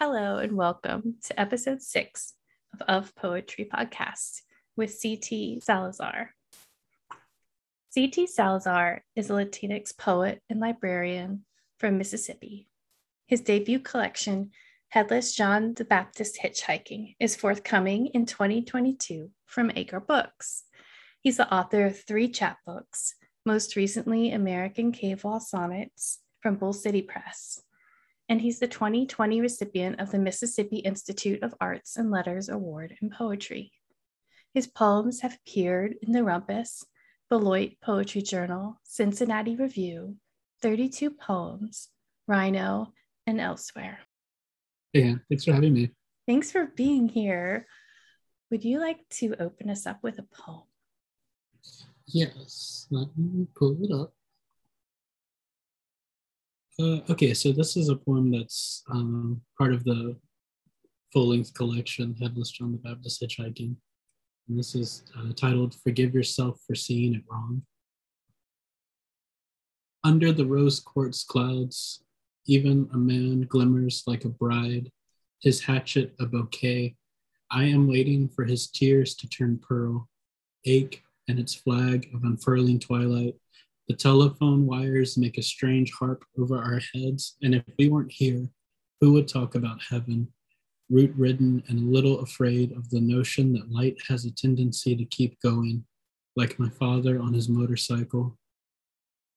Hello and welcome to episode six of Of Poetry Podcast with CT Salazar. CT Salazar is a Latinx poet and librarian from Mississippi. His debut collection, Headless John the Baptist Hitchhiking, is forthcoming in 2022 from Acre Books. He's the author of three chapbooks, most recently American Cave Wall Sonnets from Bull City Press and he's the 2020 recipient of the Mississippi Institute of Arts and Letters Award in Poetry. His poems have appeared in the Rumpus, Beloit Poetry Journal, Cincinnati Review, 32 Poems, Rhino, and elsewhere. Hey, thanks for having me. Thanks for being here. Would you like to open us up with a poem? Yes, let me pull it up. Uh, okay, so this is a poem that's um, part of the full-length collection, Headless John the Baptist Hitchhiking. And this is uh, titled Forgive Yourself for Seeing It Wrong. Under the rose quartz clouds, even a man glimmers like a bride, his hatchet a bouquet. I am waiting for his tears to turn pearl, ache and its flag of unfurling twilight the telephone wires make a strange harp over our heads, and if we weren't here, who would talk about heaven? Root ridden and a little afraid of the notion that light has a tendency to keep going, like my father on his motorcycle.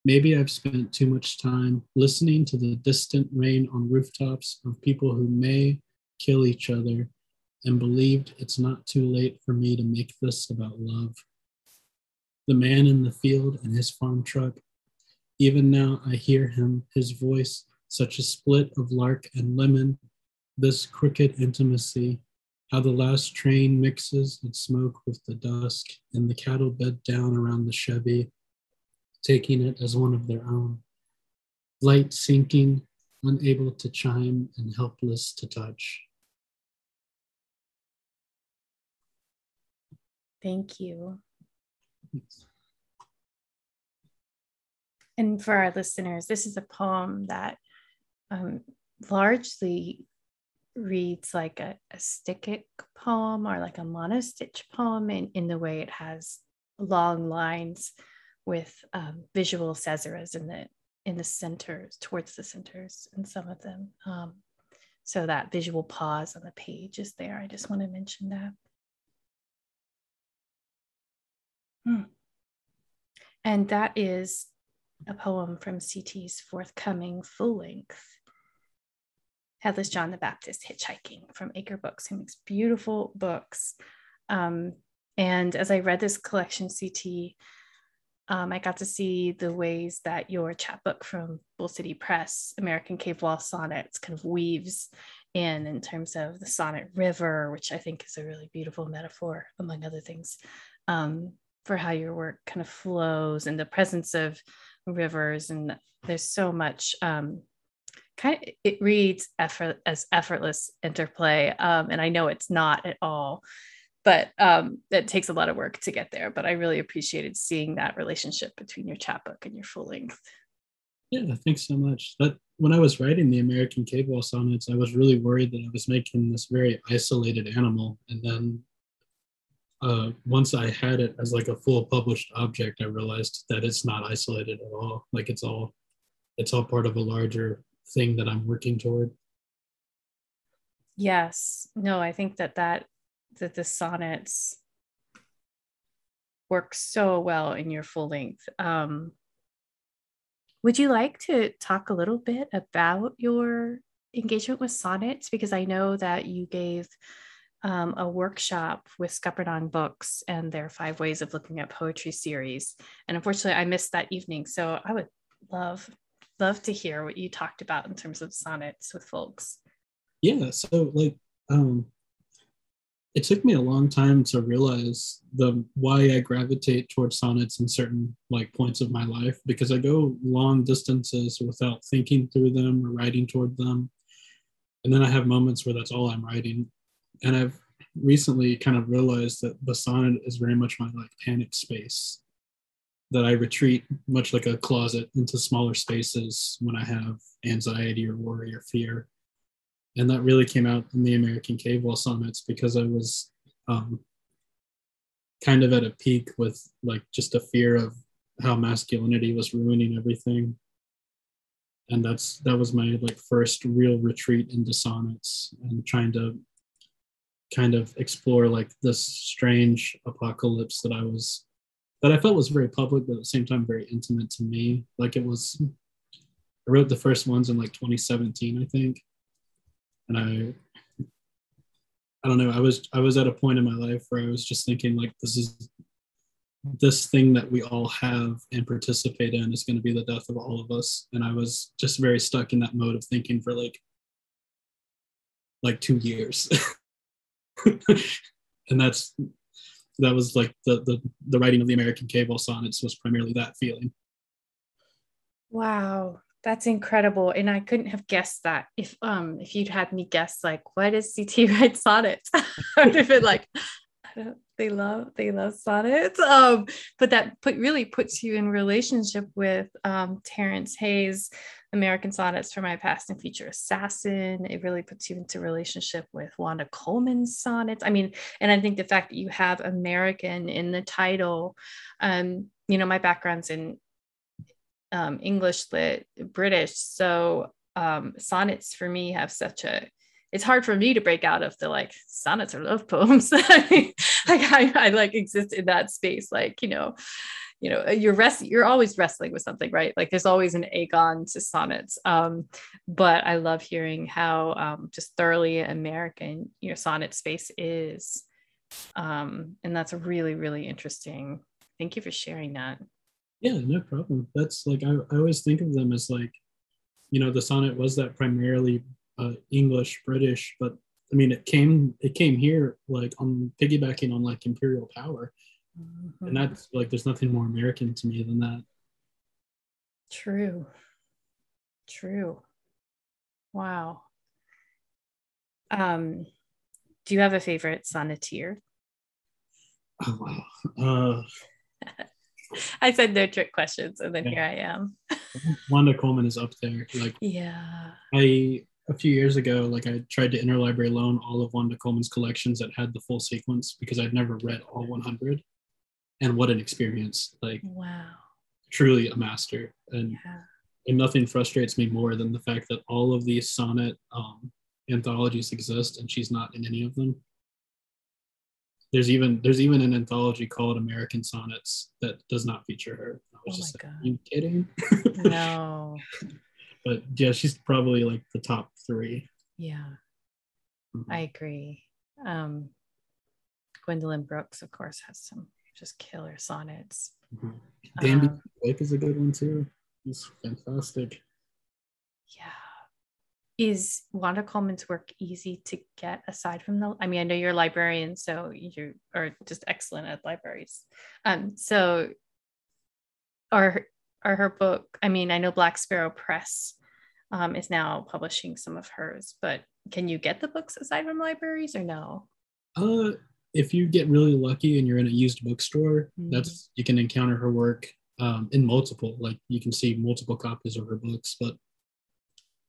Maybe I've spent too much time listening to the distant rain on rooftops of people who may kill each other and believed it's not too late for me to make this about love the man in the field and his farm truck. Even now I hear him, his voice, such a split of lark and lemon, this crooked intimacy, how the last train mixes its smoke with the dusk, and the cattle bed down around the Chevy, taking it as one of their own. Light sinking, unable to chime and helpless to touch. Thank you. And for our listeners, this is a poem that um, largely reads like a, a stichic poem or like a monostitch poem in, in the way it has long lines with um, visual caesuras in the in the centers towards the centers in some of them. Um, so that visual pause on the page is there. I just want to mention that. Hmm. And that is a poem from CT's forthcoming full length, Headless John the Baptist Hitchhiking from Acre Books, who makes beautiful books. Um, and as I read this collection, CT, um, I got to see the ways that your chapbook from Bull City Press, American Cave Wall Sonnets, kind of weaves in in terms of the sonnet river, which I think is a really beautiful metaphor, among other things, um, for how your work kind of flows and the presence of rivers and there's so much um, kind of it reads effort as effortless interplay um, and i know it's not at all but um, it takes a lot of work to get there but i really appreciated seeing that relationship between your chapbook and your full length. Yeah thanks so much. That when i was writing the american cave wall sonnets i was really worried that i was making this very isolated animal and then uh, once I had it as like a full published object, I realized that it's not isolated at all. Like it's all, it's all part of a larger thing that I'm working toward. Yes. No, I think that that that the sonnets work so well in your full length. Um, would you like to talk a little bit about your engagement with sonnets? Because I know that you gave um, a workshop with Scuppernong Books and their Five Ways of Looking at Poetry series. And unfortunately, I missed that evening. So I would love, love to hear what you talked about in terms of sonnets with folks. Yeah. So, like, um, it took me a long time to realize the why I gravitate towards sonnets in certain like points of my life because I go long distances without thinking through them or writing toward them. And then I have moments where that's all I'm writing and I've recently kind of realized that the sonnet is very much my like panic space that I retreat much like a closet into smaller spaces when I have anxiety or worry or fear. and that really came out in the American Cave Wall sonnets because I was um, kind of at a peak with like just a fear of how masculinity was ruining everything and that's that was my like first real retreat into sonnets and trying to kind of explore like this strange apocalypse that I was that I felt was very public, but at the same time very intimate to me. Like it was I wrote the first ones in like 2017, I think. And I I don't know, I was I was at a point in my life where I was just thinking like this is this thing that we all have and participate in is going to be the death of all of us. And I was just very stuck in that mode of thinking for like like two years. and that's that was like the, the the writing of the American Cave Wall sonnets was primarily that feeling. Wow, that's incredible, and I couldn't have guessed that if um if you'd had me guess like what is CT write sonnets, I would have been like, they love they love sonnets. Um, but that put really puts you in relationship with um, terrence hayes american sonnets for my past and future assassin. It really puts you into relationship with wanda coleman's sonnets. I mean and i think the fact that you have american in the title um, you know my background's in um, english lit british. So um, sonnets for me have such a it's hard for me to break out of the like sonnets or love poems. like I, I like exist in that space. Like, you know, you know, you're rest you're always wrestling with something, right? Like there's always an agon to sonnets. Um, but I love hearing how um, just thoroughly American your sonnet space is. Um, and that's really, really interesting. Thank you for sharing that. Yeah, no problem. That's like I, I always think of them as like, you know, the sonnet was that primarily uh, English, British, but I mean, it came it came here like on piggybacking on like imperial power, mm-hmm. and that's like there's nothing more American to me than that. True. True. Wow. Um, do you have a favorite sonneteer? Oh wow. Uh, I said no trick questions, and then yeah. here I am. Wanda Coleman is up there. Like, yeah. I a few years ago, like I tried to interlibrary loan all of Wanda Coleman's collections that had the full sequence because I'd never read all 100. And what an experience! Like, wow, truly a master. And yeah. and nothing frustrates me more than the fact that all of these sonnet um, anthologies exist and she's not in any of them. There's even there's even an anthology called American Sonnets that does not feature her. I was oh just my like, God. you kidding? no. But yeah, she's probably like the top three. Yeah, mm-hmm. I agree. Um, Gwendolyn Brooks, of course, has some just killer sonnets. Mm-hmm. Danby um, Blake is a good one too. He's fantastic. Yeah. Is Wanda Coleman's work easy to get aside from the? I mean, I know you're a librarian, so you are just excellent at libraries. Um, so are are her book? I mean, I know Black Sparrow Press um, is now publishing some of hers, but can you get the books aside from libraries or no? Uh, if you get really lucky and you're in a used bookstore, mm-hmm. that's you can encounter her work um, in multiple. Like you can see multiple copies of her books, but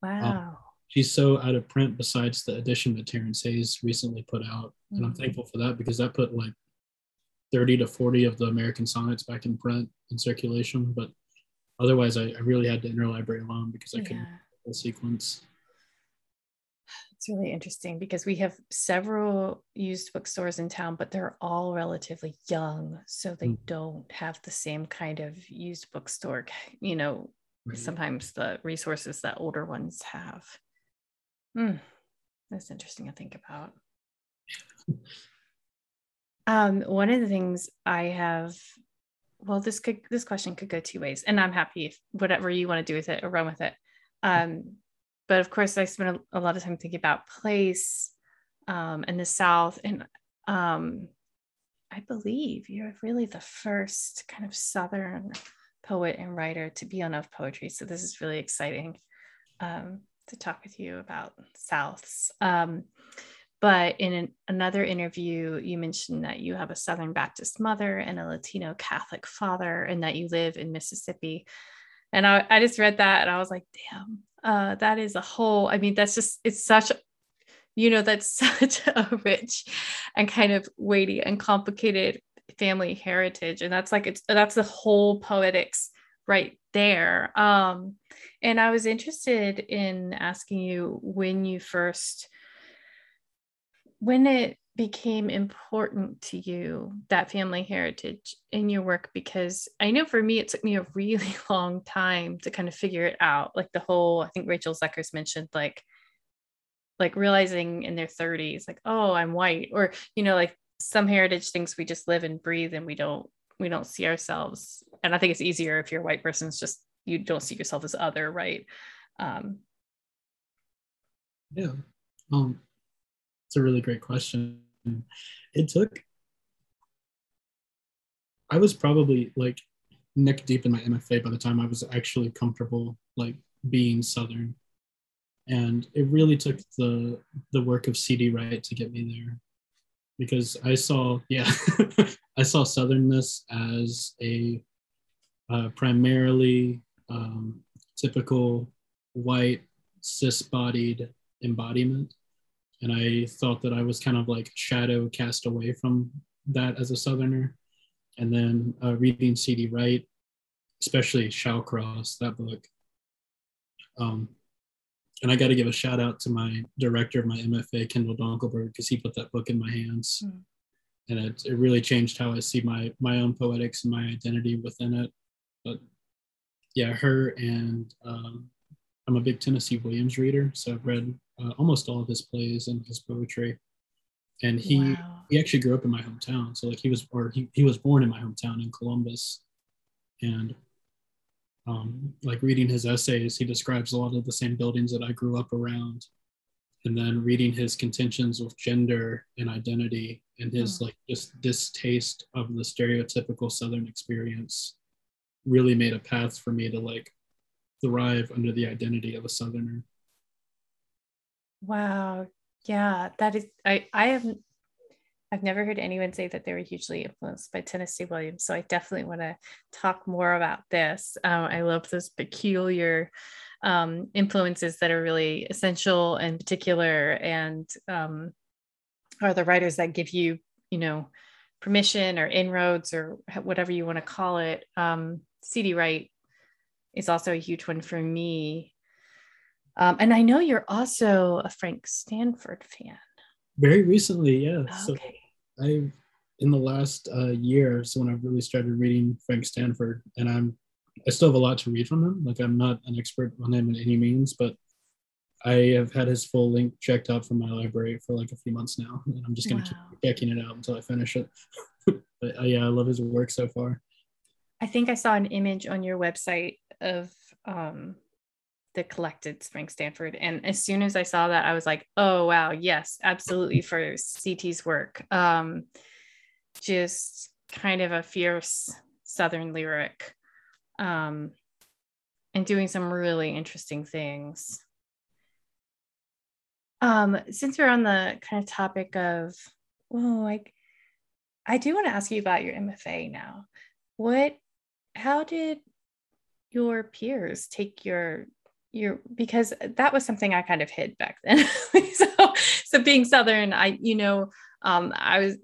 um, wow. She's so out of print besides the edition that Terrence Hayes recently put out. Mm-hmm. And I'm mm-hmm. thankful for that because that put like 30 to 40 of the American sonnets back in print in circulation. But otherwise, I, I really had to interlibrary loan because I yeah. couldn't the sequence. It's really interesting because we have several used bookstores in town, but they're all relatively young. So they mm. don't have the same kind of used bookstore, you know, right. sometimes the resources that older ones have. Mm, that's interesting to think about. um, one of the things I have well this could this question could go two ways and i'm happy if whatever you want to do with it or run with it um, but of course, I spent a, a, lot of time thinking about place um, in the South. And um, I believe you're really the first kind of Southern poet and writer to be on Of Poetry. So this is really exciting um, to talk with you about Souths. But in an, another interview, you mentioned that you have a Southern Baptist mother and a Latino Catholic father, and that you live in Mississippi. And I, I just read that and I was like, damn, uh, that is a whole, I mean, that's just, it's such you know that's such a rich and kind of weighty and complicated family heritage and that's like it's that's the whole poetics right there um and i was interested in asking you when you first when it became important to you that family heritage in your work because i know for me it took me a really long time to kind of figure it out. Like the whole i think rachel zucker's mentioned like like realizing in their 30s like oh i'm white or you know like some heritage things we just live and breathe and we don't we don't see ourselves. And i think it's easier if you're a white person it's just you don't see yourself as other right? Um yeah. Um it's a really great question. It took i was probably like neck deep in my mfa by the time i was actually comfortable like being southern. And it really took the the work of cd wright to get me there. Because i saw yeah i saw southernness as a uh, primarily um, typical white cis-bodied embodiment and i thought that i was kind of like shadow cast away from that as a southerner and then uh, reading cd wright especially shallcross that book um, and I got to give a shout out to my director of my MFA, Kendall Dunkelberg, because he put that book in my hands, mm. and it, it really changed how I see my my own poetics and my identity within it. But yeah, her and um, I'm a big Tennessee Williams reader, so I've read uh, almost all of his plays and his poetry. And he wow. he actually grew up in my hometown, so like he was or he, he was born in my hometown in Columbus, and um, like reading his essays, he describes a lot of the same buildings that I grew up around. And then reading his contentions with gender and identity and his mm. like just distaste of the stereotypical Southern experience really made a path for me to like thrive under the identity of a Southerner. Wow. Yeah, that is I I have I've never heard anyone say that they were hugely influenced by Tennessee Williams. So I definitely want to talk more about this. Um, I love those peculiar um, influences that are really essential and particular and um, are the writers that give you, you know, permission or inroads or whatever you want to call it. Um, C.D. Wright is also a huge one for me. Um, and I know you're also a Frank Stanford fan. Very recently, yeah. Okay. So I, in the last uh, year, so when I've really started reading Frank Stanford, and I'm, I still have a lot to read from him. Like I'm not an expert on him in any means, but I have had his full link checked out from my library for like a few months now, and I'm just gonna wow. keep checking it out until I finish it. but uh, yeah, I love his work so far. I think I saw an image on your website of um, the collected Frank Stanford. And as soon as I saw that, I was like, oh, wow, yes, absolutely for CT's work. Um, just kind of a fierce Southern lyric um, and doing some really interesting things. Um, since we're on the kind of topic of, oh, like, I do want to ask you about your MFA now. What, how did your peers take your you're because that was something I kind of hid back then. so, so being Southern, I, you know, um, I was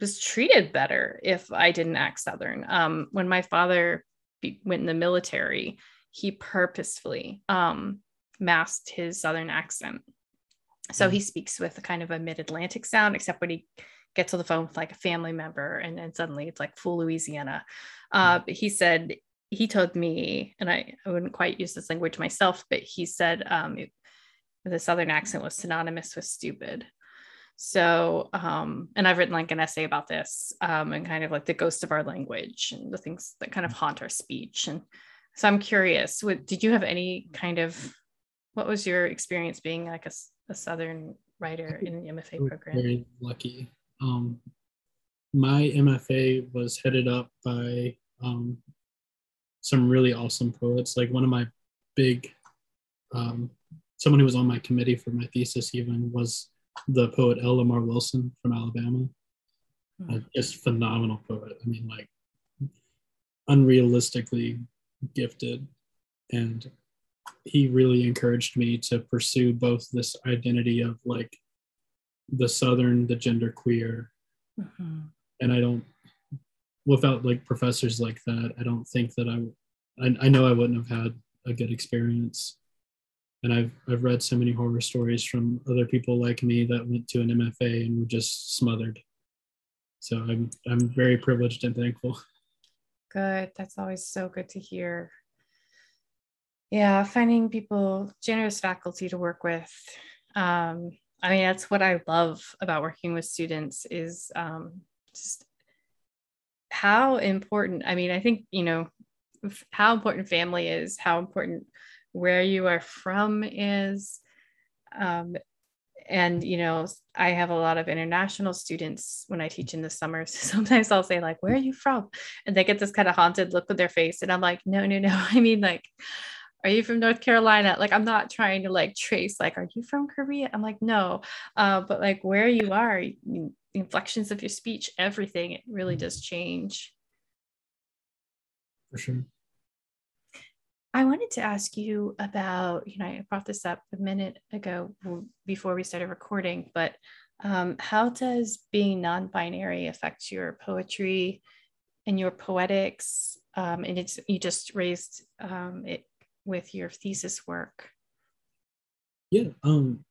was treated better if I didn't act Southern. Um, when my father be, went in the military, he purposefully um, masked his Southern accent. So he speaks with a kind of a mid-Atlantic sound, except when he gets on the phone with like a family member, and then suddenly it's like full Louisiana. Uh, but he said he told me, and I, I wouldn't quite use this language myself, but he said um, it, the Southern accent was synonymous with stupid. So, um, and I've written like an essay about this um, and kind of like the ghost of our language and the things that kind of haunt our speech. And so I'm curious, what, did you have any kind of, what was your experience being like a, a Southern writer in the MFA program? Very lucky. Um, my MFA was headed up by um, some really awesome poets. Like one of my big, um, someone who was on my committee for my thesis even was the poet L. Lamar Wilson from Alabama. Uh, just phenomenal poet. I mean, like unrealistically gifted. And he really encouraged me to pursue both this identity of like the southern the gender queer Mm-hmm. and i don't without like professors like that i don't think that i i, I know i wouldn't have had a good experience and I've I've read so many horror stories from other people like me that went to an MFA and were just smothered. So I'm I'm very privileged and thankful. Good. That's always so good to hear. Yeah, finding people, generous faculty to work with. Um, I mean, that's what I love about working with students is um, just how important. I mean, I think you know how important family is, how important where you are from is. Um, and you know i have a lot of international students when i teach in the summers sometimes i'll say like where are you from and they get this kind of haunted look on their face and i'm like no no no i mean like are you from north carolina like i'm not trying to like trace like are you from korea i'm like no uh, but like where you are the inflections of your speech everything it really does change For sure. I wanted to ask you about, you know, I brought this up a minute ago before we started recording, but um, how does being non binary affect your poetry and your poetics? Um, and it's, you just raised um, it with your thesis work. Yeah. Um,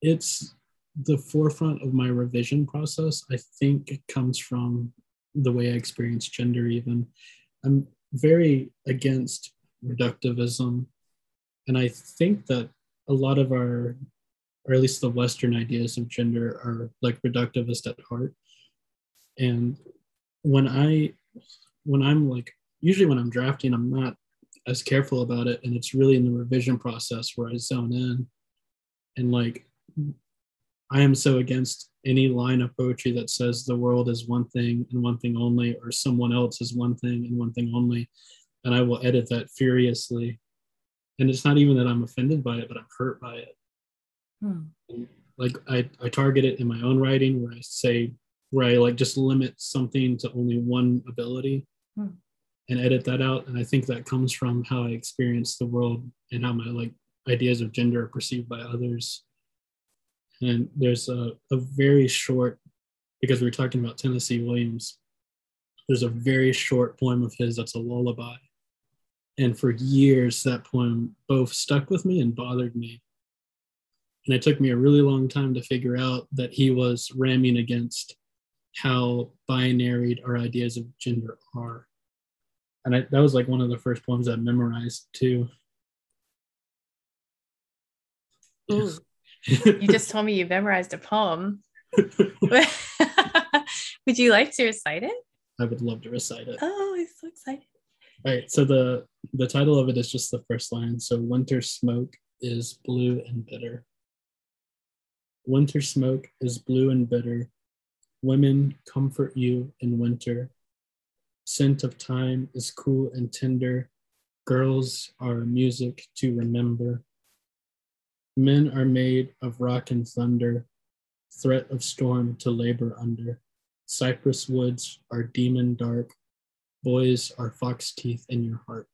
it's the forefront of my revision process. I think it comes from the way I experience gender, even. I'm very against reductivism. And I think that a lot of our, or at least the Western ideas of gender, are like reductivist at heart. And when I, when I'm like, usually when I'm drafting, I'm not as careful about it. And it's really in the revision process where I zone in. And like, I am so against any line of poetry that says the world is one thing and one thing only, or someone else is one thing and one thing only. And I will edit that furiously. And it's not even that I'm offended by it, but I'm hurt by it. Hmm. Like I, I target it in my own writing where I say, where I like just limit something to only one ability Hmm. and edit that out. And I think that comes from how I experience the world and how my like ideas of gender are perceived by others and there's a, a very short, because we are talking about Tennessee Williams, there's a very short poem of his that's a lullaby. And for years, that poem both stuck with me and bothered me. And it took me a really long time to figure out that he was ramming against how binaried our ideas of gender are. And I, that was like one of the first poems I memorized too. Ooh you just told me you memorized a poem. Would you like to recite it? I would love to recite it. Oh, I'm so excited. All right, so the the title of it is just the first line. So winter smoke is blue and bitter. Winter smoke is blue and bitter. Women comfort you in winter. Scent of time is cool and tender. Girls are music to remember. Men are made of rock and thunder, threat of storm to labor under. Cypress woods are demon dark, boys are fox teeth in your heart.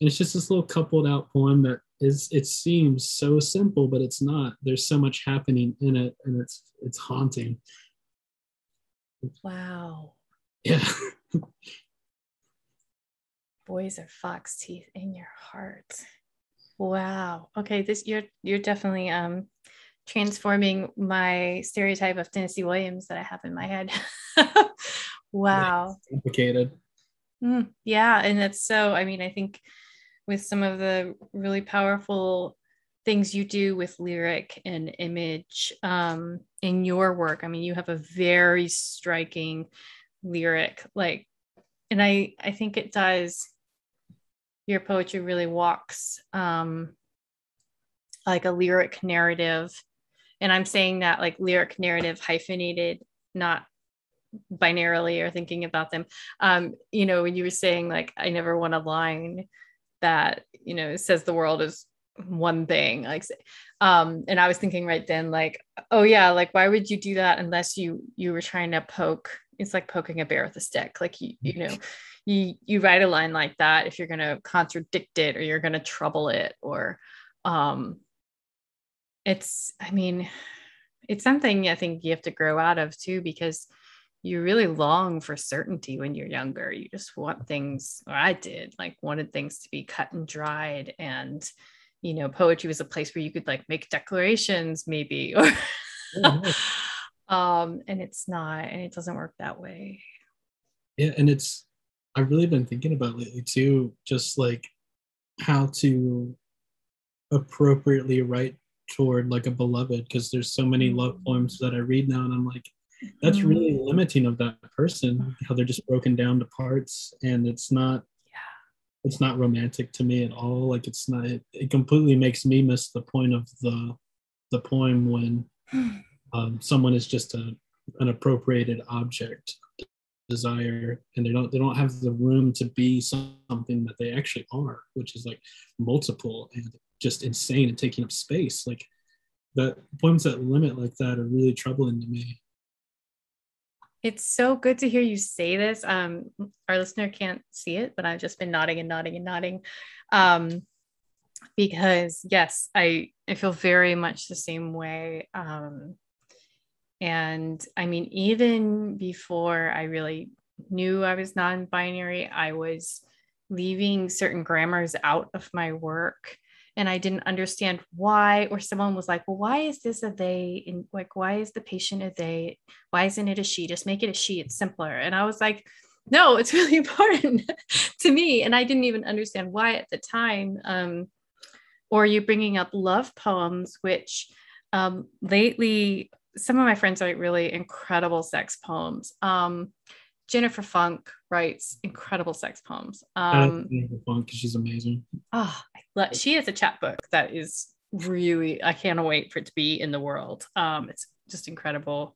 And it's just this little coupled out poem that is it seems so simple, but it's not. There's so much happening in it and it's it's haunting. Wow. Yeah. boys are fox teeth in your heart. Wow. Okay, this you're you're definitely um transforming my stereotype of Tennessee Williams that I have in my head. wow. Complicated. Mm, yeah, and that's so I mean, I think with some of the really powerful things you do with lyric and image um in your work. I mean, you have a very striking lyric like and I I think it does your poetry really walks um, like a lyric narrative. And I'm saying that like lyric narrative hyphenated, not binarily or thinking about them. Um, you know, when you were saying like, I never want a line that, you know, says the world is one thing like um and i was thinking right then like oh yeah like why would you do that unless you you were trying to poke it's like poking a bear with a stick like you you know you you write a line like that if you're going to contradict it or you're going to trouble it or um it's i mean it's something i think you have to grow out of too because you really long for certainty when you're younger. You just want things or i did like wanted things to be cut and dried and you know poetry was a place where you could like make declarations maybe or um and it's not and it doesn't work that way. Yeah and it's i've really been thinking about lately too just like how to appropriately write toward like a beloved because there's so many love mm. poems that i read now and i'm like that's really mm. limiting of that person how they're just broken down to parts and it's not yeah it's not romantic to me at all like it's not it, it completely makes me miss the point of the the poem when um, someone is just a an appropriated object desire and they don't they don't have the room to be something that they actually are which is like multiple and just insane and taking up space. Like the poems that limit like that are really troubling to me. It's so good to hear you say this. Um our listener can't see it but i've just been nodding and nodding and nodding. Um because yes i i feel very much the same way. Um and I mean, even before I really knew I was non binary, I was leaving certain grammars out of my work. And I didn't understand why, or someone was like, well, why is this a they? And like, why is the patient a they? Why isn't it a she? Just make it a she. It's simpler. And I was like, no, it's really important to me. And I didn't even understand why at the time. Um, or you're bringing up love poems, which um, lately some of my friends write really incredible sex poems. Um, Jennifer Funk writes incredible sex poems. Um, Jennifer Funk because she's amazing. Oh, she has a chapbook that is really I can't wait for it to be in the world. Um, it's just incredible.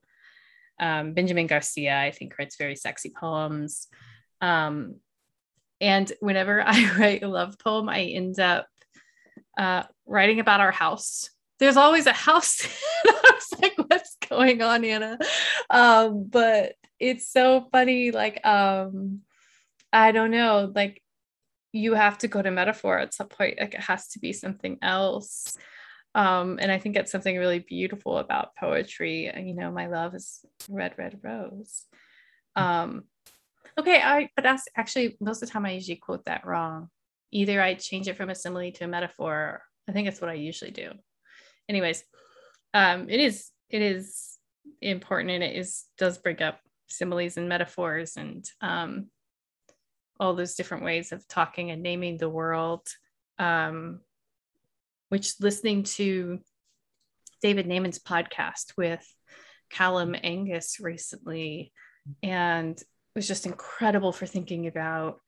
Um, Benjamin Garcia, I think, writes very sexy poems. Um, and whenever I write a love poem, I end up uh, writing about our house. There's always a house. Was like, what's going on, Anna? Um, but it's so funny. Like, um, I don't know, like you have to go to metaphor at some point. Like it has to be something else. Um, and I think it's something really beautiful about poetry. You know, my love is red, red rose. Um, okay, I but that's actually most of the time I usually quote that wrong. Either I change it from a simile to a metaphor. I think that's what I usually do. Anyways, um, it is it is important and it is does bring up similes and metaphors and um, all those different ways of talking and naming the world. Um, which listening to david naimon's podcast with callum angus recently and was just incredible for thinking about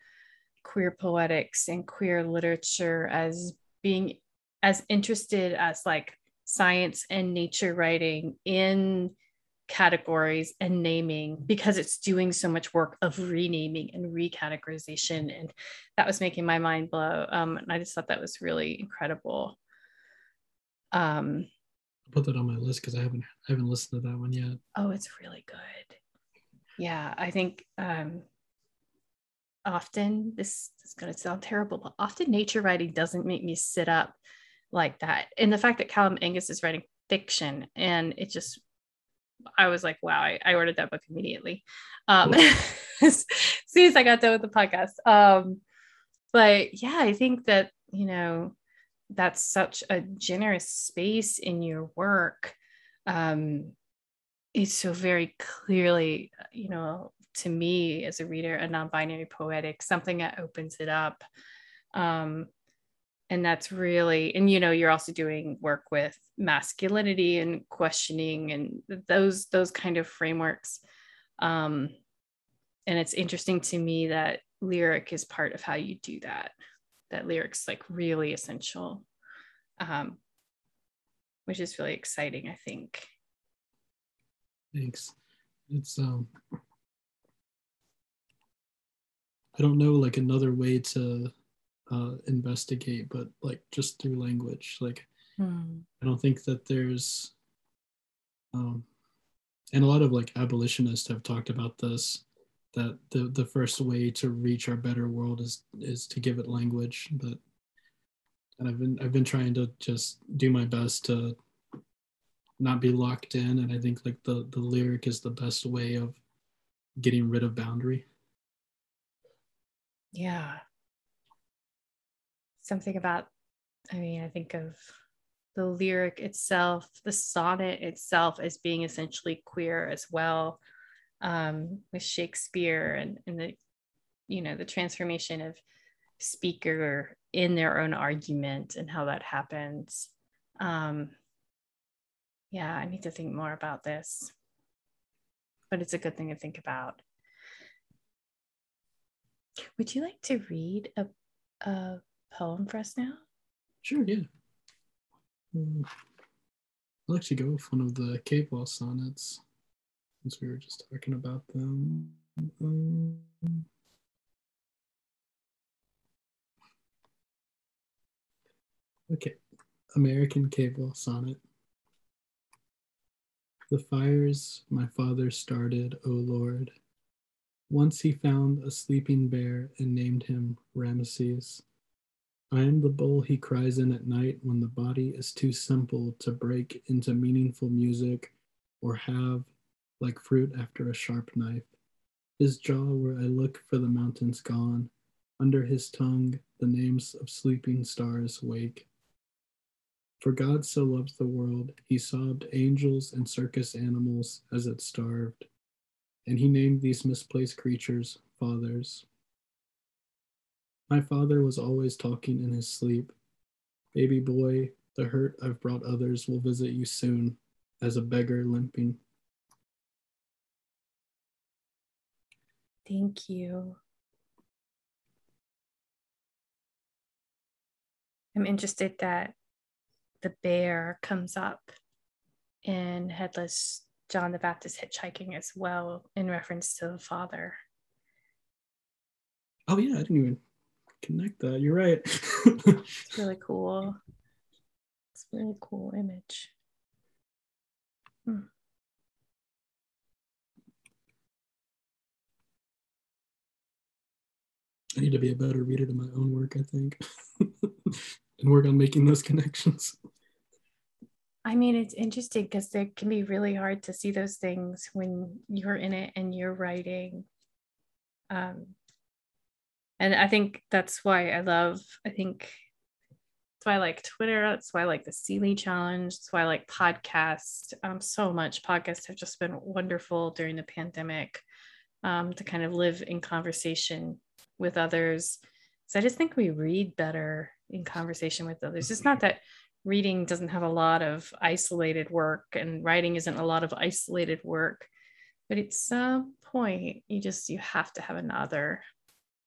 queer poetics and queer literature as being as interested as like science and nature writing in categories and naming because it's doing so much work of renaming and recategorization. And that was making my mind blow. Um, and i just thought that was really incredible. Um, I'll put that on my list because i haven't i haven't listened to that one yet. Oh it's really good. Yeah i think um, often this is going to sound terrible but often nature writing doesn't make me sit up like that. And the fact that Callum Angus is writing fiction and it just I was like, wow, I, I ordered that book immediately. Um, as soon as I got done with the podcast. Um, but yeah, I think that, you know, that's such a generous space in your work. Um, it's so very clearly, you know, to me as a reader, a non-binary poetic, something that opens it up. Um, and that's really and you know you're also doing work with masculinity and questioning and those those kind of frameworks. Um and it's interesting to me that lyric is part of how you do that that lyric's like really essential um which is really exciting i think. Thanks. It's um i don't know like another way to uh, investigate, but like just through language. Like, mm. I don't think that there's, um, and a lot of like abolitionists have talked about this that the the first way to reach our better world is is to give it language but and i've been i've been trying to just do my best to not be locked in and i think like the the lyric is the best way of getting rid of boundary yeah something about i mean i think of the lyric itself the sonnet itself as being essentially queer as well um, with shakespeare and, and the you know the transformation of speaker in their own argument and how that happens um, yeah, I need to think more about this. But it's a good thing to think about. Would you like to read a, a poem for us now? Sure, yeah. Um, I'll actually go with one of the cave wall sonnets since we were just talking about them. Um, okay, American Cave Wall Sonnet. The fires my father started, O Lord. Once he found a sleeping bear and named him Ramesses. I am the bull he cries in at night when the body is too simple to break into meaningful music or have, like fruit after a sharp knife. His jaw where I look for the mountains gone, under his tongue the names of sleeping stars wake. For God so loved the world, he sobbed angels and circus animals as it starved, and he named these misplaced creatures fathers. My father was always talking in his sleep. Baby boy, the hurt I've brought others will visit you soon, as a beggar limping. Thank you. I'm interested that the bear comes up in Headless John the Baptist hitchhiking as well, in reference to the father. Oh, yeah, I didn't even connect that. You're right. it's really cool. It's a really cool image. Hmm. I need to be a better reader to my own work, I think, and work on making those connections. I mean, it's interesting because it can be really hard to see those things when you're in it and you're writing. Um, and I think that's why I love, I think that's why I like Twitter. That's why I like the Seeley Challenge. That's why I like podcasts um, so much. Podcasts have just been wonderful during the pandemic um, to kind of live in conversation with others. So I just think we read better in conversation with others. It's not that reading doesn't have a lot of isolated work and writing isn't a lot of isolated work but at some point you just you have to have another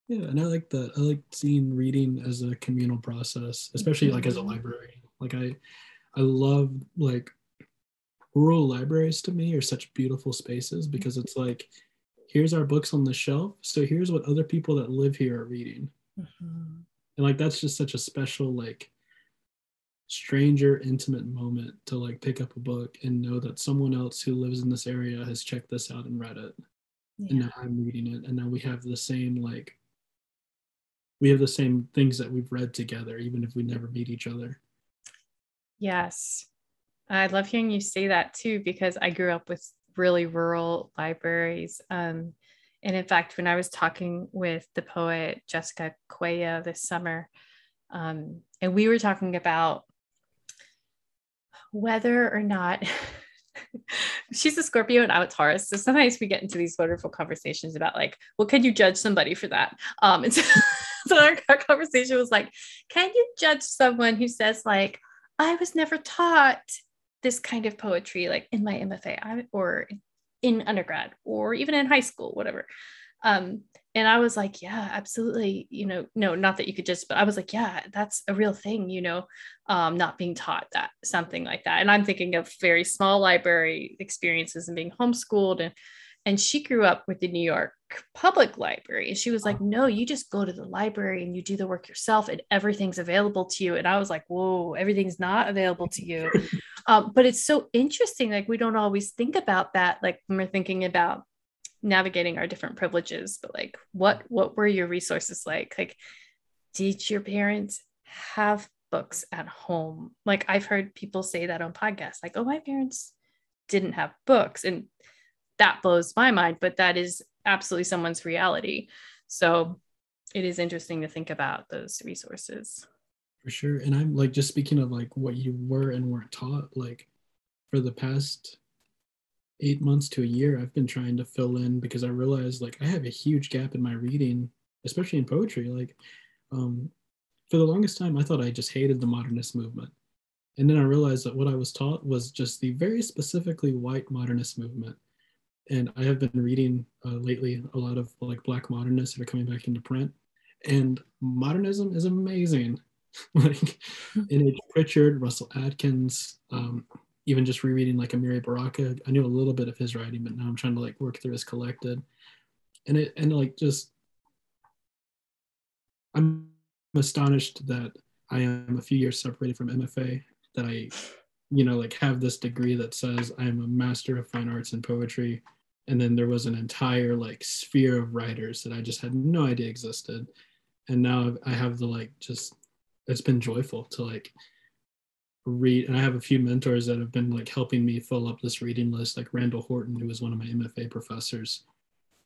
yeah and i like that i like seeing reading as a communal process especially mm-hmm. like as a mm-hmm. library like i i love like rural libraries to me are such beautiful spaces because it's like here's our books on the shelf so here's what other people that live here are reading mm-hmm. and like that's just such a special like stranger intimate moment to like pick up a book and know that someone else who lives in this area has checked this out and read it yeah. and now i'm reading it and now we have the same like we have the same things that we've read together even if we never meet each other yes i love hearing you say that too because i grew up with really rural libraries um, and in fact when i was talking with the poet jessica cuellar this summer um, and we were talking about whether or not she's a Scorpio and I'm a Taurus. So sometimes we get into these wonderful conversations about like, well, can you judge somebody for that? Um, and so, so our, our conversation was like, can you judge someone who says like, I was never taught this kind of poetry, like in my MFA or in undergrad or even in high school, whatever. Um, and I was like, yeah, absolutely. You know, no, not that you could just, but I was like, yeah, that's a real thing, you know, um, not being taught that something like that. And I'm thinking of very small library experiences and being homeschooled. And, and she grew up with the New York Public Library. And she was like, no, you just go to the library and you do the work yourself and everything's available to you. And I was like, whoa, everything's not available to you. um, but it's so interesting. Like, we don't always think about that. Like, when we're thinking about navigating our different privileges but like what what were your resources like like did your parents have books at home. Like I've heard people say that on podcasts, like, oh, my parents didn't have books. And that blows my mind, but that is absolutely someone's reality. So it is interesting to think about those resources. For sure. And I'm like, just speaking of like what you were and weren't taught, like for the past eight months to a year, I've been trying to fill in because I realized like I have a huge gap in my reading, especially in poetry. Like, um, for the longest time, I thought I just hated the modernist movement. And then I realized that what I was taught was just the very specifically white modernist movement. And I have been reading uh, lately a lot of like black modernists that are coming back into print. And modernism is amazing. like N.H. Pritchard, Russell Atkins, um, even just rereading like Amiri Baraka. I knew a little bit of his writing, but now I'm trying to like work through his collected. And it and like just I'm astonished that I am a few years separated from MFA, that I, you know, like have this degree that says I am a master of fine arts and poetry. And then there was an entire like sphere of writers that I just had no idea existed. And now I have the like just, it's been joyful to like read. And I have a few mentors that have been like helping me fill up this reading list, like Randall Horton, who was one of my MFA professors.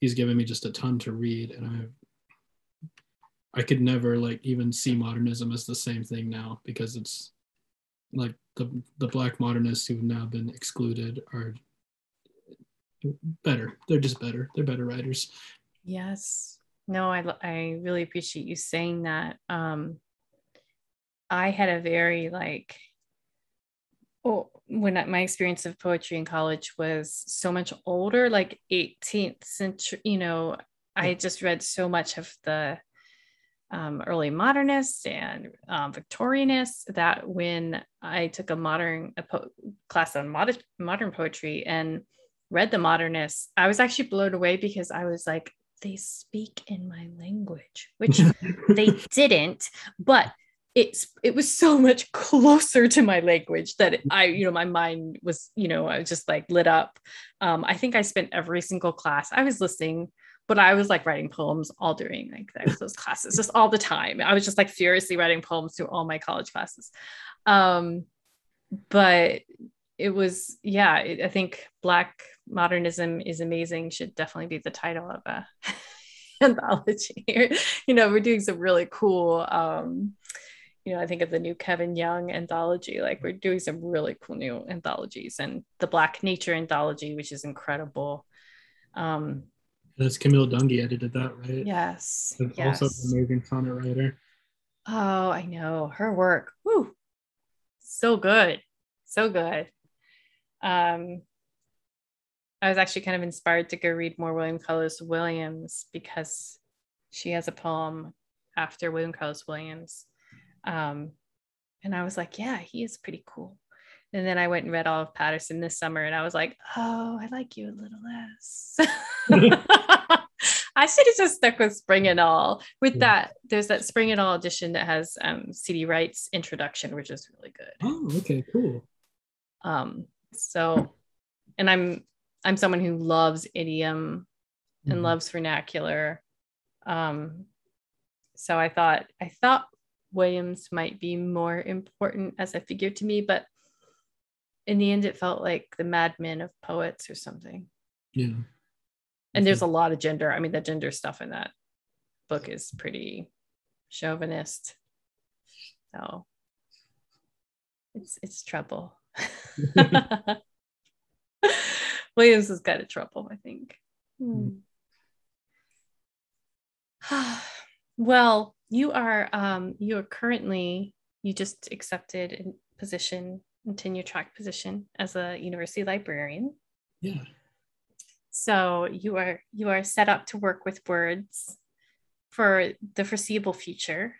He's given me just a ton to read. And I I could never like even see modernism as the same thing now because it's like the the black modernists who've now been excluded are better. They're just better. They're better writers. Yes. No, I I really appreciate you saying that. Um I had a very like oh when I, my experience of poetry in college was so much older like 18th century you know i just read so much of the um, early modernists and um, Victorianists that when I took a modern a po- class on mod- modern poetry and read the modernists, I was actually blown away because I was like, they speak in my language, which they didn't, but it's it was so much closer to my language that I, you know, my mind was, you know, I was just like lit up. Um, I think I spent every single class I was listening but I was like writing poems all during like those, classes, just all the time. I was just like furiously writing poems through all my college classes. Um, but it was, yeah, it, I think Black modernism is amazing. Should definitely be the title of a anthology. you know, we're doing some really cool. Um, you know, I think of the new Kevin Young anthology. Like we're doing some really cool new anthologies, and the Black Nature anthology, which is incredible. Um, that's Camille Dungy edited that, right? Yes. Yes. Also an amazing sonnet writer. Oh, I know her work. Woo, so good, so good. Um, I was actually kind of inspired to go read more William Carlos Williams because she has a poem after William Carlos Williams. Um, and I was like, yeah, he is pretty cool. And then I went and read all of Paterson this summer, and I was like, oh, I like you a little less. I should have just stuck with Spring and All. With yeah. that, there's that Spring and All edition that has um, C.D. Wright's introduction, which is really good. Oh, okay, cool. Um, so, and I'm I'm someone who loves idiom and mm-hmm. loves vernacular. Um, so I thought I thought Williams might be more important as a figure to me, but in the end, it felt like the madmen of poets or something. Yeah. And there's a lot of gender. I mean, the gender stuff in that book is pretty chauvinist. So it's it's trouble. Williams has got a trouble, I think. Hmm. well, you are um, you are currently you just accepted a position tenure track position as a university librarian. Yeah. So you are you are set up to work with words for the foreseeable future.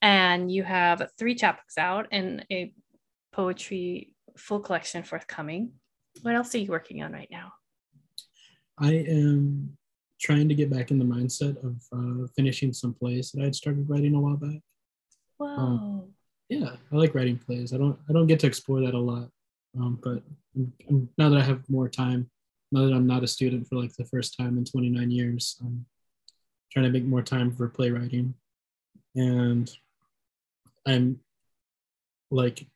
And you have three chapbooks out and a poetry full collection forthcoming. What else are you working on right now? I am trying to get back in the mindset of uh, finishing some plays that I had started writing a while back. Wow. Um, yeah, I like writing plays. I don't I don't get to explore that a lot, um, but now that I have more time, now that I'm not a student for like the first time in 29 years, I'm trying to make more time for playwriting, and I'm like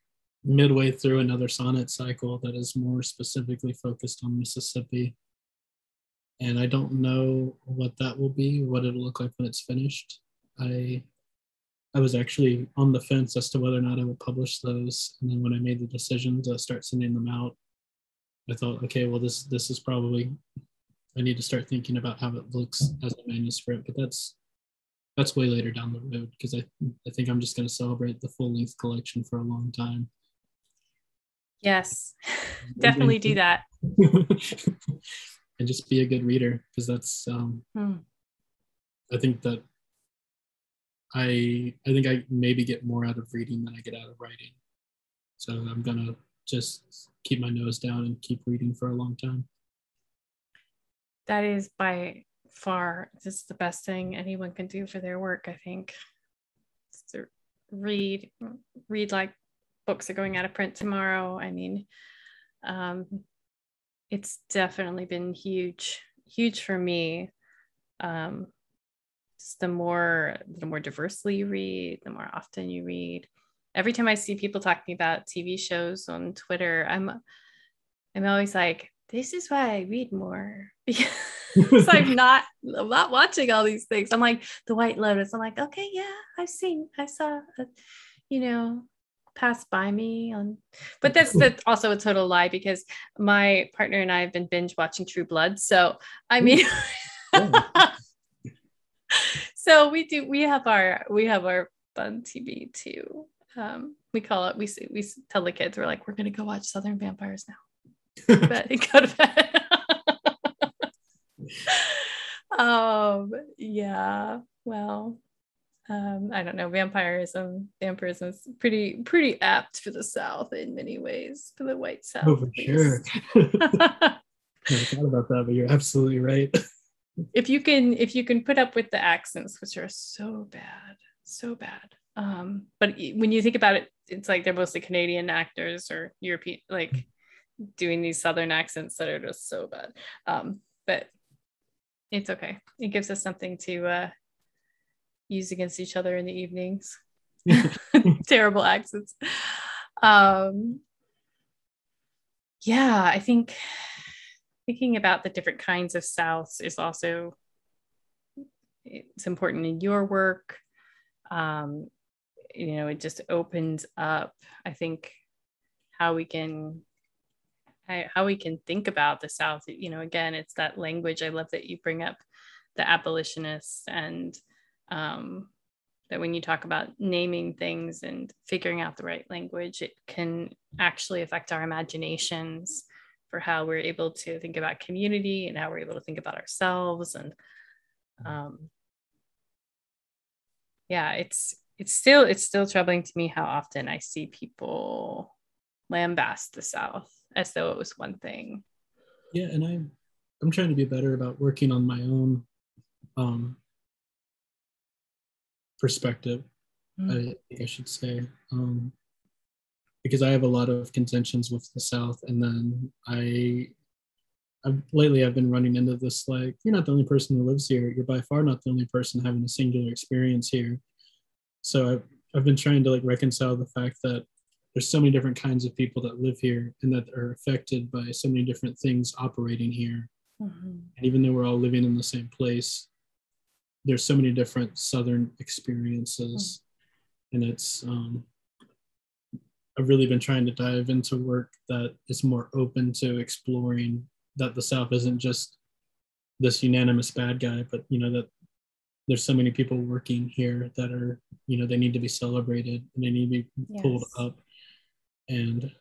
midway through another sonnet cycle that is more specifically focused on Mississippi. And I don't know what that will be, what it'll look like when it's finished. I I was actually on the fence as to whether or not I would publish those. And then when I made the decision to start sending them out, I thought, okay, well this this is probably I need to start thinking about how it looks as a manuscript, but that's that's way later down the road because I I think I'm just going to celebrate the full length collection for a long time. Yes, definitely do that. and just be a good reader because that's um, hmm. I think that I I think I maybe get more out of reading than I get out of writing. So I'm gonna just keep my nose down and keep reading for a long time. That is by far just the best thing anyone can do for their work, I think. read read like books are going out of print tomorrow. I mean, um, it's definitely been huge, huge for me. Um, just the more the more diversely you read, the more often you read. Every time I see people talking about TV shows on Twitter, I'm I'm always like, this is why I read more. because I'm not I'm not watching all these things. I'm like the White Lotus. I'm like, okay, yeah, I've seen, I saw, a, you know, pass by me on but that's that's also a total lie because my partner and I have been binge watching True Blood. So I mean so we do we have our we have our fun TV too. Um, we call it we we tell the kids we're like we're gonna go watch Southern Vampires now. but go to bed. um yeah well um, I don't know, vampirism, vampirism is pretty pretty apt for the South in many ways, for the white South. Oh, for sure. I thought about that, but you're absolutely right. if you can, if you can put up with the accents, which are so bad, so bad. Um, but when you think about it, it's like they're mostly Canadian actors or European, like doing these Southern accents that are just so bad. Um, but it's okay. It gives us something to uh, use against each other in the evenings. Terrible accents. Um, yeah, I think thinking about the different kinds of Souths is also it's important in your work. Um, you know, it just opens up, I think, how we can how we can think about the South. You know, again, it's that language. I love that you bring up the abolitionists and um, that when you talk about naming things and figuring out the right language, it can actually affect our imaginations for how we're able to think about community and how we're able to think about ourselves. And um, yeah, it's it's still it's still troubling to me how often I see people lambast the South as though it was one thing. Yeah, and I'm I'm trying to be better about working on my own um, perspective, mm. I, I, should say. Um, because I have a lot of contentions with the South, and then I, I've, lately I've been running into this like you're not the only person who lives here. You're by far not the only person having a singular experience here. So I've I've been trying to like reconcile the fact that there's so many different kinds of people that live here and that are affected by so many different things operating here. Mm-hmm. And even though we're all living in the same place, there's so many different southern experiences mm. and it's um, i've really been trying to dive into work that is more open to exploring that the south isn't just this unanimous bad guy but you know that there's so many people working here that are you know they need to be celebrated and they need to be yes. pulled up and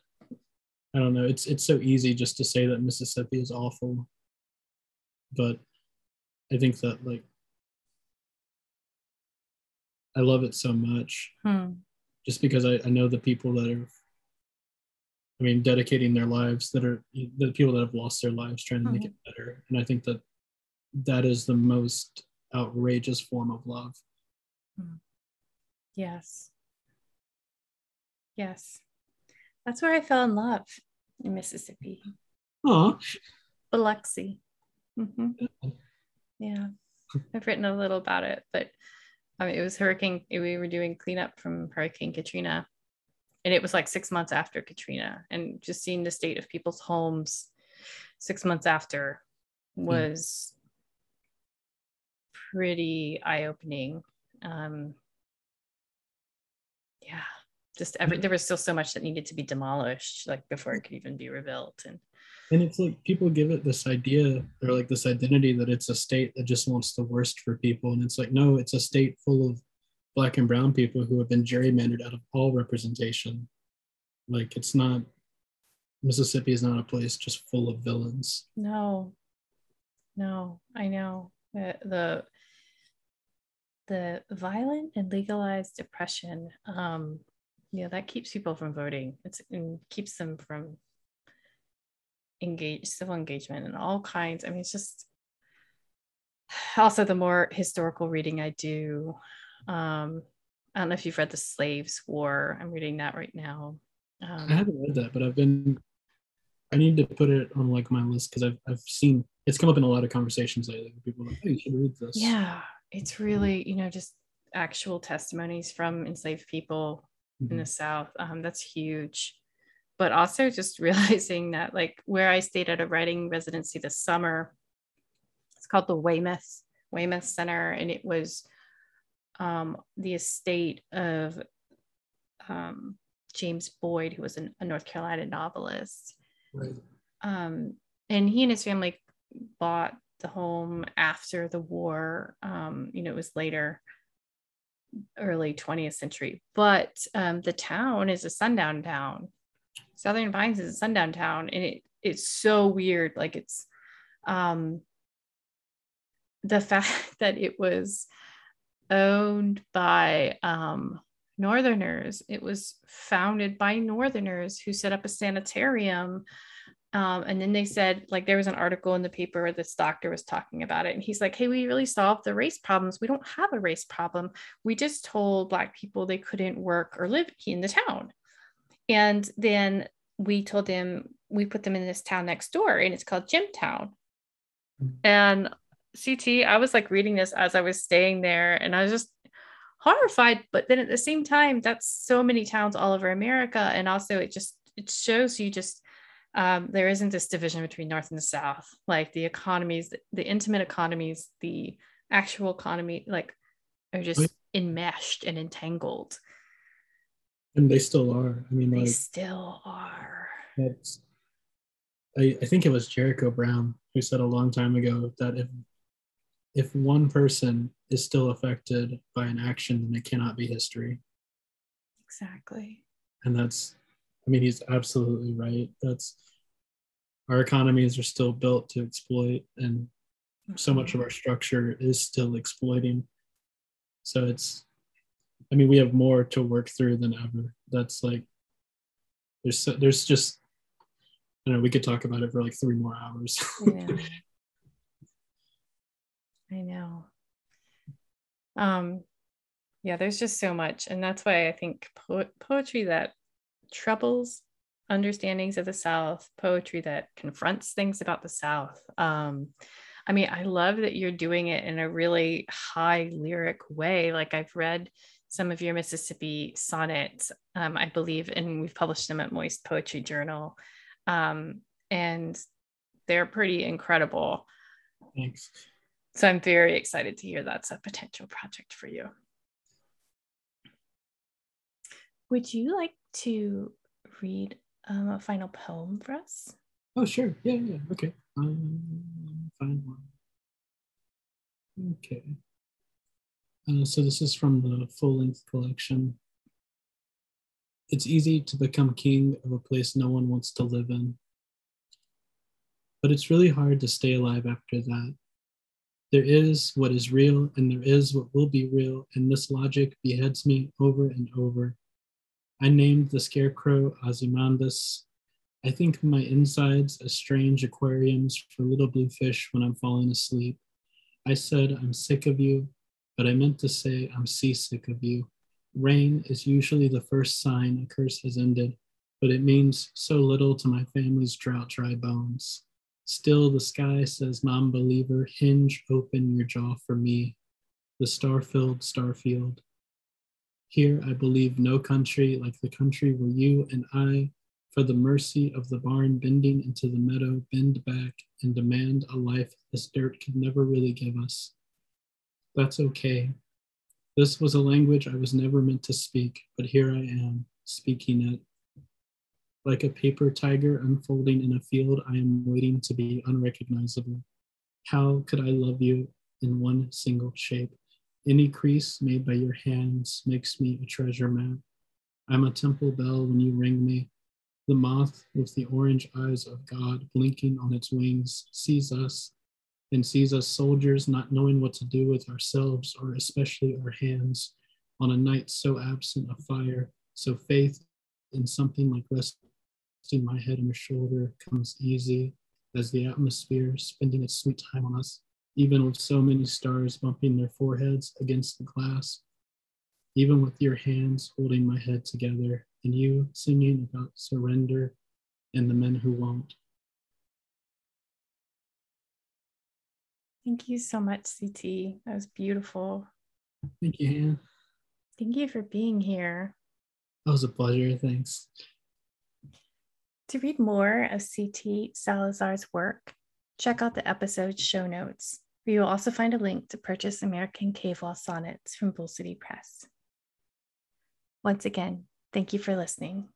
i don't know it's it's so easy just to say that mississippi is awful but i think that like I love it so much. Hmm. Just because I, I know the people that are, I mean, dedicating their lives that are the people that have lost their lives trying to make it hmm. better. And I think that that is the most outrageous form of love. Hmm. Yes. Yes. That's where I fell in love in Mississippi. Oh. Biloxi. Mm-hmm. Yeah. I've written a little about it, but I mean, it was Hurricane, we were doing cleanup from Hurricane Katrina. And it was like six months after Katrina. And just seeing the state of people's homes six months after was pretty eye opening. Um, yeah, just every there was still so much that needed to be demolished, like before it could even be rebuilt. And and it's like people give it this idea or like this identity that it's a state that just wants the worst for people, and it's like no, it's a state full of black and brown people who have been gerrymandered out of all representation. Like it's not Mississippi is not a place just full of villains. No, no, I know the the, violent and legalized oppression. Um, yeah, that keeps people from voting. It's, it keeps them from engage civil engagement and all kinds. I mean, it's just also the more historical reading I do. Um, I don't know if you've read the Slaves War. I'm reading that right now. Um, I haven't read that, but I've been. I need to put it on like my list because I've I've seen it's come up in a lot of conversations lately. People are like, "Hey, you should read this." Yeah, it's really you know just actual testimonies from enslaved people mm-hmm. in the South. Um, that's huge. But also just realizing that, like, where I stayed at a writing residency this summer, it's called the Weymouth Weymouth Center, and it was um, the estate of um, James Boyd, who was an, a North Carolina novelist. Right. Um, and he and his family bought the home after the war. Um, you know, it was later early 20th century. But um, the town is a sundown town. Southern Pines is a sundown town, and it it's so weird. Like it's um, the fact that it was owned by um, Northerners. It was founded by Northerners who set up a sanitarium um, and then they said, like, there was an article in the paper where this doctor was talking about it. And he's like, hey, we really solved the race problems. We don't have a race problem. We just told Black people they couldn't work or live in the town. And then we told them, we put them in this town next door, and it's called Jimtown. And CT, I was like reading this as I was staying there, and I was just horrified. But then at the same time, that's so many towns all over America. And also, it just, it shows you just, um, there isn't this division between North and the South. Like the economies, the, the intimate economies, the actual economy, like are just enmeshed and entangled. And they still are. I mean, they like, still are. That's, I, I think it was Jericho Brown who said a long time ago that if if one person is still affected by an action, then it cannot be history. Exactly. And that's I mean, he's absolutely right. That's our economies are still built to exploit, and so much mm-hmm. of our structure is still exploiting. So it's, I mean, we have more to work through than ever. That's like, there's there's just, you know, we could talk about it for like three more hours. yeah. I know. Um, yeah, there's just so much, and that's why I think po- poetry that troubles understandings of the South, poetry that confronts things about the South. Um, I mean, I love that you're doing it in a really high lyric way. Like I've read some of your Mississippi sonnets, um, I believe, and we've published them at Moist Poetry Journal. Um, and they're pretty incredible. Thanks. So I'm very excited to hear that's a potential project for you. Would you like to read um, a final poem for us? Oh, sure. Yeah, yeah. Okay. Um, find one. Okay. Uh, so this is from the full length collection. It's easy to become king of a place no one wants to live in. But it's really hard to stay alive after that. There is what is real, and there is what will be real, and this logic beheads me over and over I named the scarecrow Ozymandias. I think my insides as strange aquariums for little blue fish when I'm falling asleep. I said, I'm sick of you, but I meant to say, I'm seasick of you. Rain is usually the first sign a curse has ended, but it means so little to my family's drought dry bones. Still, the sky says, non believer, hinge open your jaw for me. the star filled starfield. Here I believe no country like the country where you and I, for the mercy of the barn bending into the meadow, bend back and demand a life this dirt could never really give us. That's okay. This was a language I was never meant to speak, but here I am, speaking it. Like a paper tiger unfolding in a field, I am waiting to be unrecognizable. How could I love you in one single shape? Any crease made by your hands makes me a treasure map. I'm a temple bell when you ring me. The moth with the orange eyes of God blinking on its wings sees us and sees us soldiers not knowing what to do with ourselves or especially our hands on a night so absent of fire. So faith in something like resting my head on your shoulder comes easy as the atmosphere spending its sweet time on us even with so many stars bumping their foreheads against the glass, even with your hands holding my head together, and you singing about surrender and the men who won't. Thank you so much, CT. That was beautiful. Thank you, Hannah. Thank you for being here. That was a pleasure. Thanks. To read more of CT Salazar's work, check out the episode show notes. You will also find a link to purchase American Cave Wall Sonnets from Bull City Press. Once again, thank you for listening.